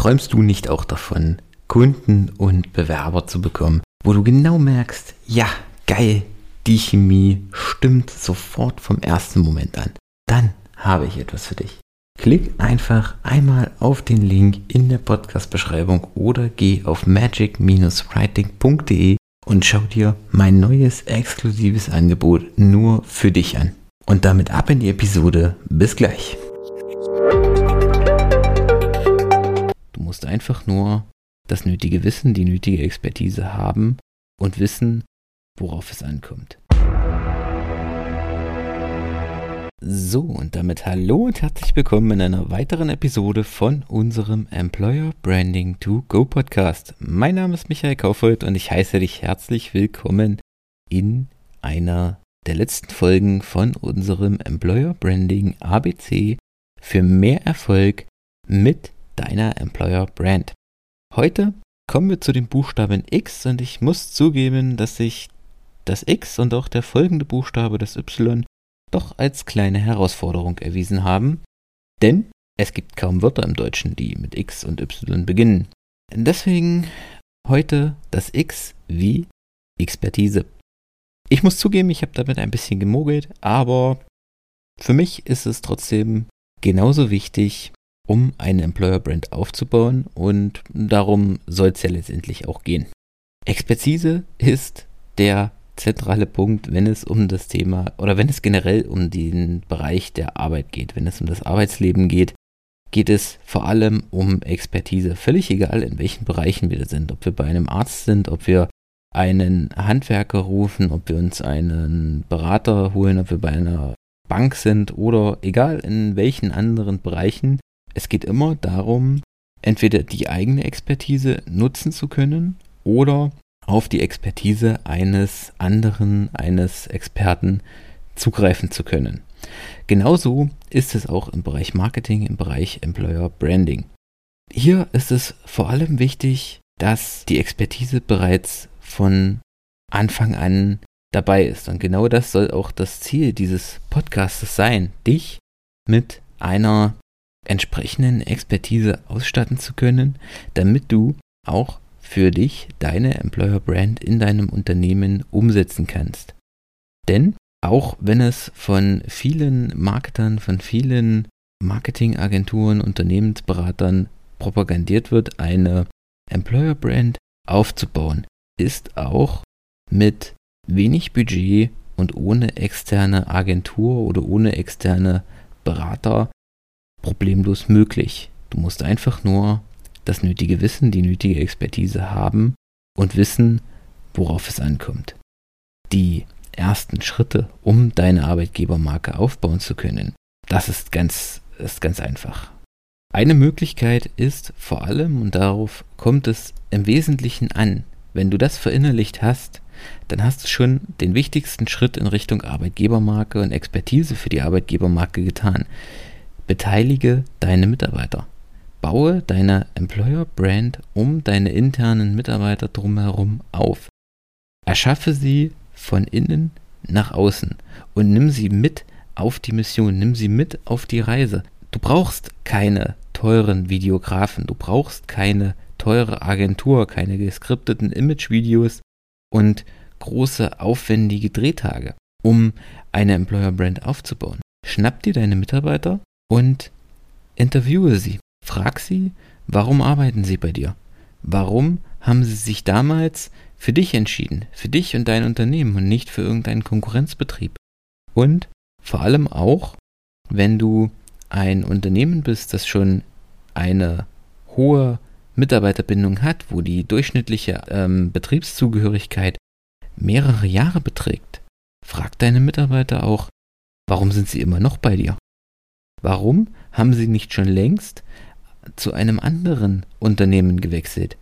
Träumst du nicht auch davon, Kunden und Bewerber zu bekommen, wo du genau merkst, ja, geil, die Chemie stimmt sofort vom ersten Moment an. Dann habe ich etwas für dich. Klick einfach einmal auf den Link in der Podcast-Beschreibung oder geh auf magic-writing.de und schau dir mein neues exklusives Angebot nur für dich an. Und damit ab in die Episode. Bis gleich. Einfach nur das nötige Wissen, die nötige Expertise haben und wissen, worauf es ankommt. So, und damit hallo und herzlich willkommen in einer weiteren Episode von unserem Employer Branding to Go Podcast. Mein Name ist Michael Kaufold und ich heiße dich herzlich willkommen in einer der letzten Folgen von unserem Employer Branding ABC für mehr Erfolg mit deiner Employer Brand. Heute kommen wir zu dem Buchstaben X und ich muss zugeben, dass sich das X und auch der folgende Buchstabe, das Y, doch als kleine Herausforderung erwiesen haben, denn es gibt kaum Wörter im Deutschen, die mit X und Y beginnen. Deswegen heute das X wie Expertise. Ich muss zugeben, ich habe damit ein bisschen gemogelt, aber für mich ist es trotzdem genauso wichtig, um eine Employer Brand aufzubauen und darum soll es ja letztendlich auch gehen. Expertise ist der zentrale Punkt, wenn es um das Thema oder wenn es generell um den Bereich der Arbeit geht, wenn es um das Arbeitsleben geht, geht es vor allem um Expertise. Völlig egal, in welchen Bereichen wir sind, ob wir bei einem Arzt sind, ob wir einen Handwerker rufen, ob wir uns einen Berater holen, ob wir bei einer Bank sind oder egal in welchen anderen Bereichen. Es geht immer darum, entweder die eigene Expertise nutzen zu können oder auf die Expertise eines anderen, eines Experten zugreifen zu können. Genauso ist es auch im Bereich Marketing, im Bereich Employer Branding. Hier ist es vor allem wichtig, dass die Expertise bereits von Anfang an dabei ist. Und genau das soll auch das Ziel dieses Podcasts sein, dich mit einer entsprechenden Expertise ausstatten zu können, damit du auch für dich deine Employer Brand in deinem Unternehmen umsetzen kannst. Denn auch wenn es von vielen Marketern, von vielen Marketingagenturen, Unternehmensberatern propagandiert wird, eine Employer Brand aufzubauen, ist auch mit wenig Budget und ohne externe Agentur oder ohne externe Berater problemlos möglich. Du musst einfach nur das nötige Wissen, die nötige Expertise haben und wissen, worauf es ankommt. Die ersten Schritte, um deine Arbeitgebermarke aufbauen zu können, das ist ganz, ist ganz einfach. Eine Möglichkeit ist vor allem, und darauf kommt es im Wesentlichen an, wenn du das verinnerlicht hast, dann hast du schon den wichtigsten Schritt in Richtung Arbeitgebermarke und Expertise für die Arbeitgebermarke getan. Beteilige deine Mitarbeiter. Baue deine Employer Brand um deine internen Mitarbeiter drumherum auf. Erschaffe sie von innen nach außen und nimm sie mit auf die Mission, nimm sie mit auf die Reise. Du brauchst keine teuren Videografen, du brauchst keine teure Agentur, keine geskripteten Imagevideos und große aufwendige Drehtage, um eine Employer Brand aufzubauen. Schnapp dir deine Mitarbeiter und interviewe sie. Frag sie, warum arbeiten sie bei dir? Warum haben sie sich damals für dich entschieden, für dich und dein Unternehmen und nicht für irgendeinen Konkurrenzbetrieb? Und vor allem auch, wenn du ein Unternehmen bist, das schon eine hohe Mitarbeiterbindung hat, wo die durchschnittliche ähm, Betriebszugehörigkeit mehrere Jahre beträgt, frag deine Mitarbeiter auch, warum sind sie immer noch bei dir? Warum haben sie nicht schon längst zu einem anderen Unternehmen gewechselt.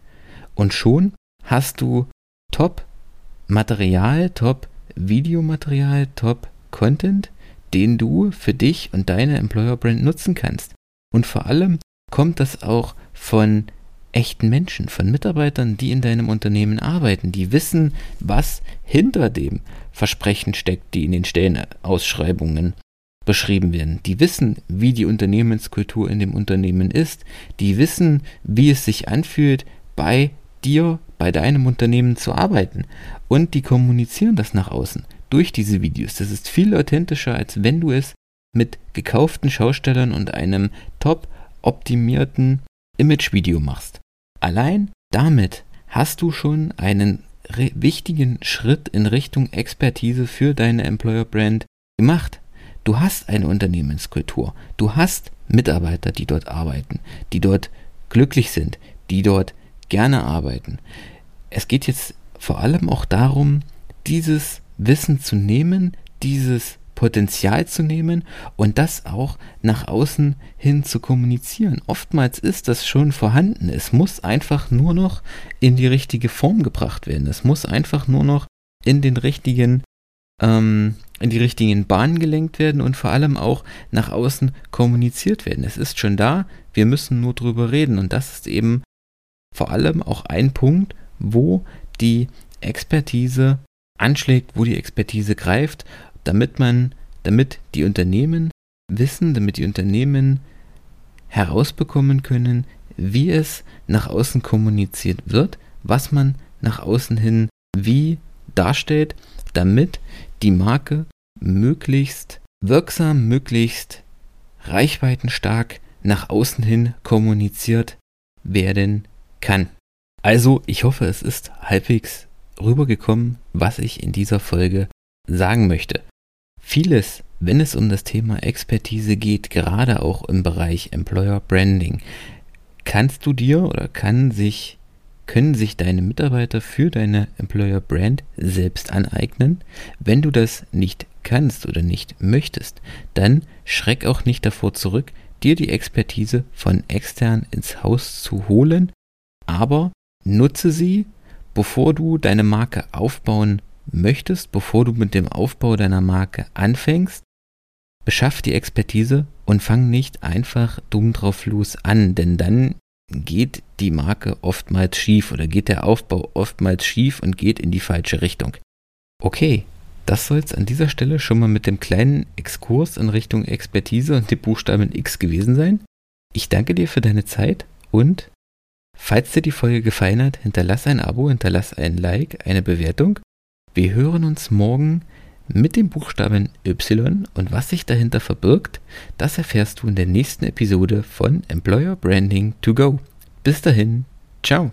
Und schon hast du Top-Material, Top-Videomaterial, Top-Content, den du für dich und deine Employer-Brand nutzen kannst. Und vor allem kommt das auch von echten Menschen, von Mitarbeitern, die in deinem Unternehmen arbeiten, die wissen, was hinter dem Versprechen steckt, die in den Stellenausschreibungen beschrieben werden. Die wissen, wie die Unternehmenskultur in dem Unternehmen ist. Die wissen, wie es sich anfühlt, bei dir, bei deinem Unternehmen zu arbeiten. Und die kommunizieren das nach außen durch diese Videos. Das ist viel authentischer, als wenn du es mit gekauften Schaustellern und einem top optimierten Imagevideo machst. Allein damit hast du schon einen wichtigen Schritt in Richtung Expertise für deine Employer Brand gemacht. Du hast eine Unternehmenskultur. Du hast Mitarbeiter, die dort arbeiten, die dort glücklich sind, die dort gerne arbeiten. Es geht jetzt vor allem auch darum, dieses Wissen zu nehmen, dieses Potenzial zu nehmen und das auch nach außen hin zu kommunizieren. Oftmals ist das schon vorhanden. Es muss einfach nur noch in die richtige Form gebracht werden. Es muss einfach nur noch in den richtigen ähm, in die richtigen Bahnen gelenkt werden und vor allem auch nach außen kommuniziert werden. Es ist schon da, wir müssen nur drüber reden und das ist eben vor allem auch ein Punkt, wo die Expertise anschlägt, wo die Expertise greift damit man, damit die Unternehmen wissen, damit die Unternehmen herausbekommen können, wie es nach außen kommuniziert wird, was man nach außen hin wie darstellt, damit die Marke möglichst wirksam, möglichst reichweitenstark nach außen hin kommuniziert werden kann. Also, ich hoffe, es ist halbwegs rübergekommen, was ich in dieser Folge sagen möchte. Vieles, wenn es um das Thema Expertise geht, gerade auch im Bereich Employer Branding, kannst du dir oder kann sich, können sich deine Mitarbeiter für deine Employer Brand selbst aneignen. Wenn du das nicht kannst oder nicht möchtest, dann schreck auch nicht davor zurück, dir die Expertise von extern ins Haus zu holen, aber nutze sie, bevor du deine Marke aufbauen möchtest, bevor du mit dem Aufbau deiner Marke anfängst, beschaff die Expertise und fang nicht einfach dumm drauf los an, denn dann geht die Marke oftmals schief oder geht der Aufbau oftmals schief und geht in die falsche Richtung. Okay, das soll es an dieser Stelle schon mal mit dem kleinen Exkurs in Richtung Expertise und dem Buchstaben X gewesen sein. Ich danke dir für deine Zeit und falls dir die Folge gefallen hat, hinterlass ein Abo, hinterlass ein Like, eine Bewertung wir hören uns morgen mit dem Buchstaben Y und was sich dahinter verbirgt, das erfährst du in der nächsten Episode von Employer Branding to Go. Bis dahin, ciao.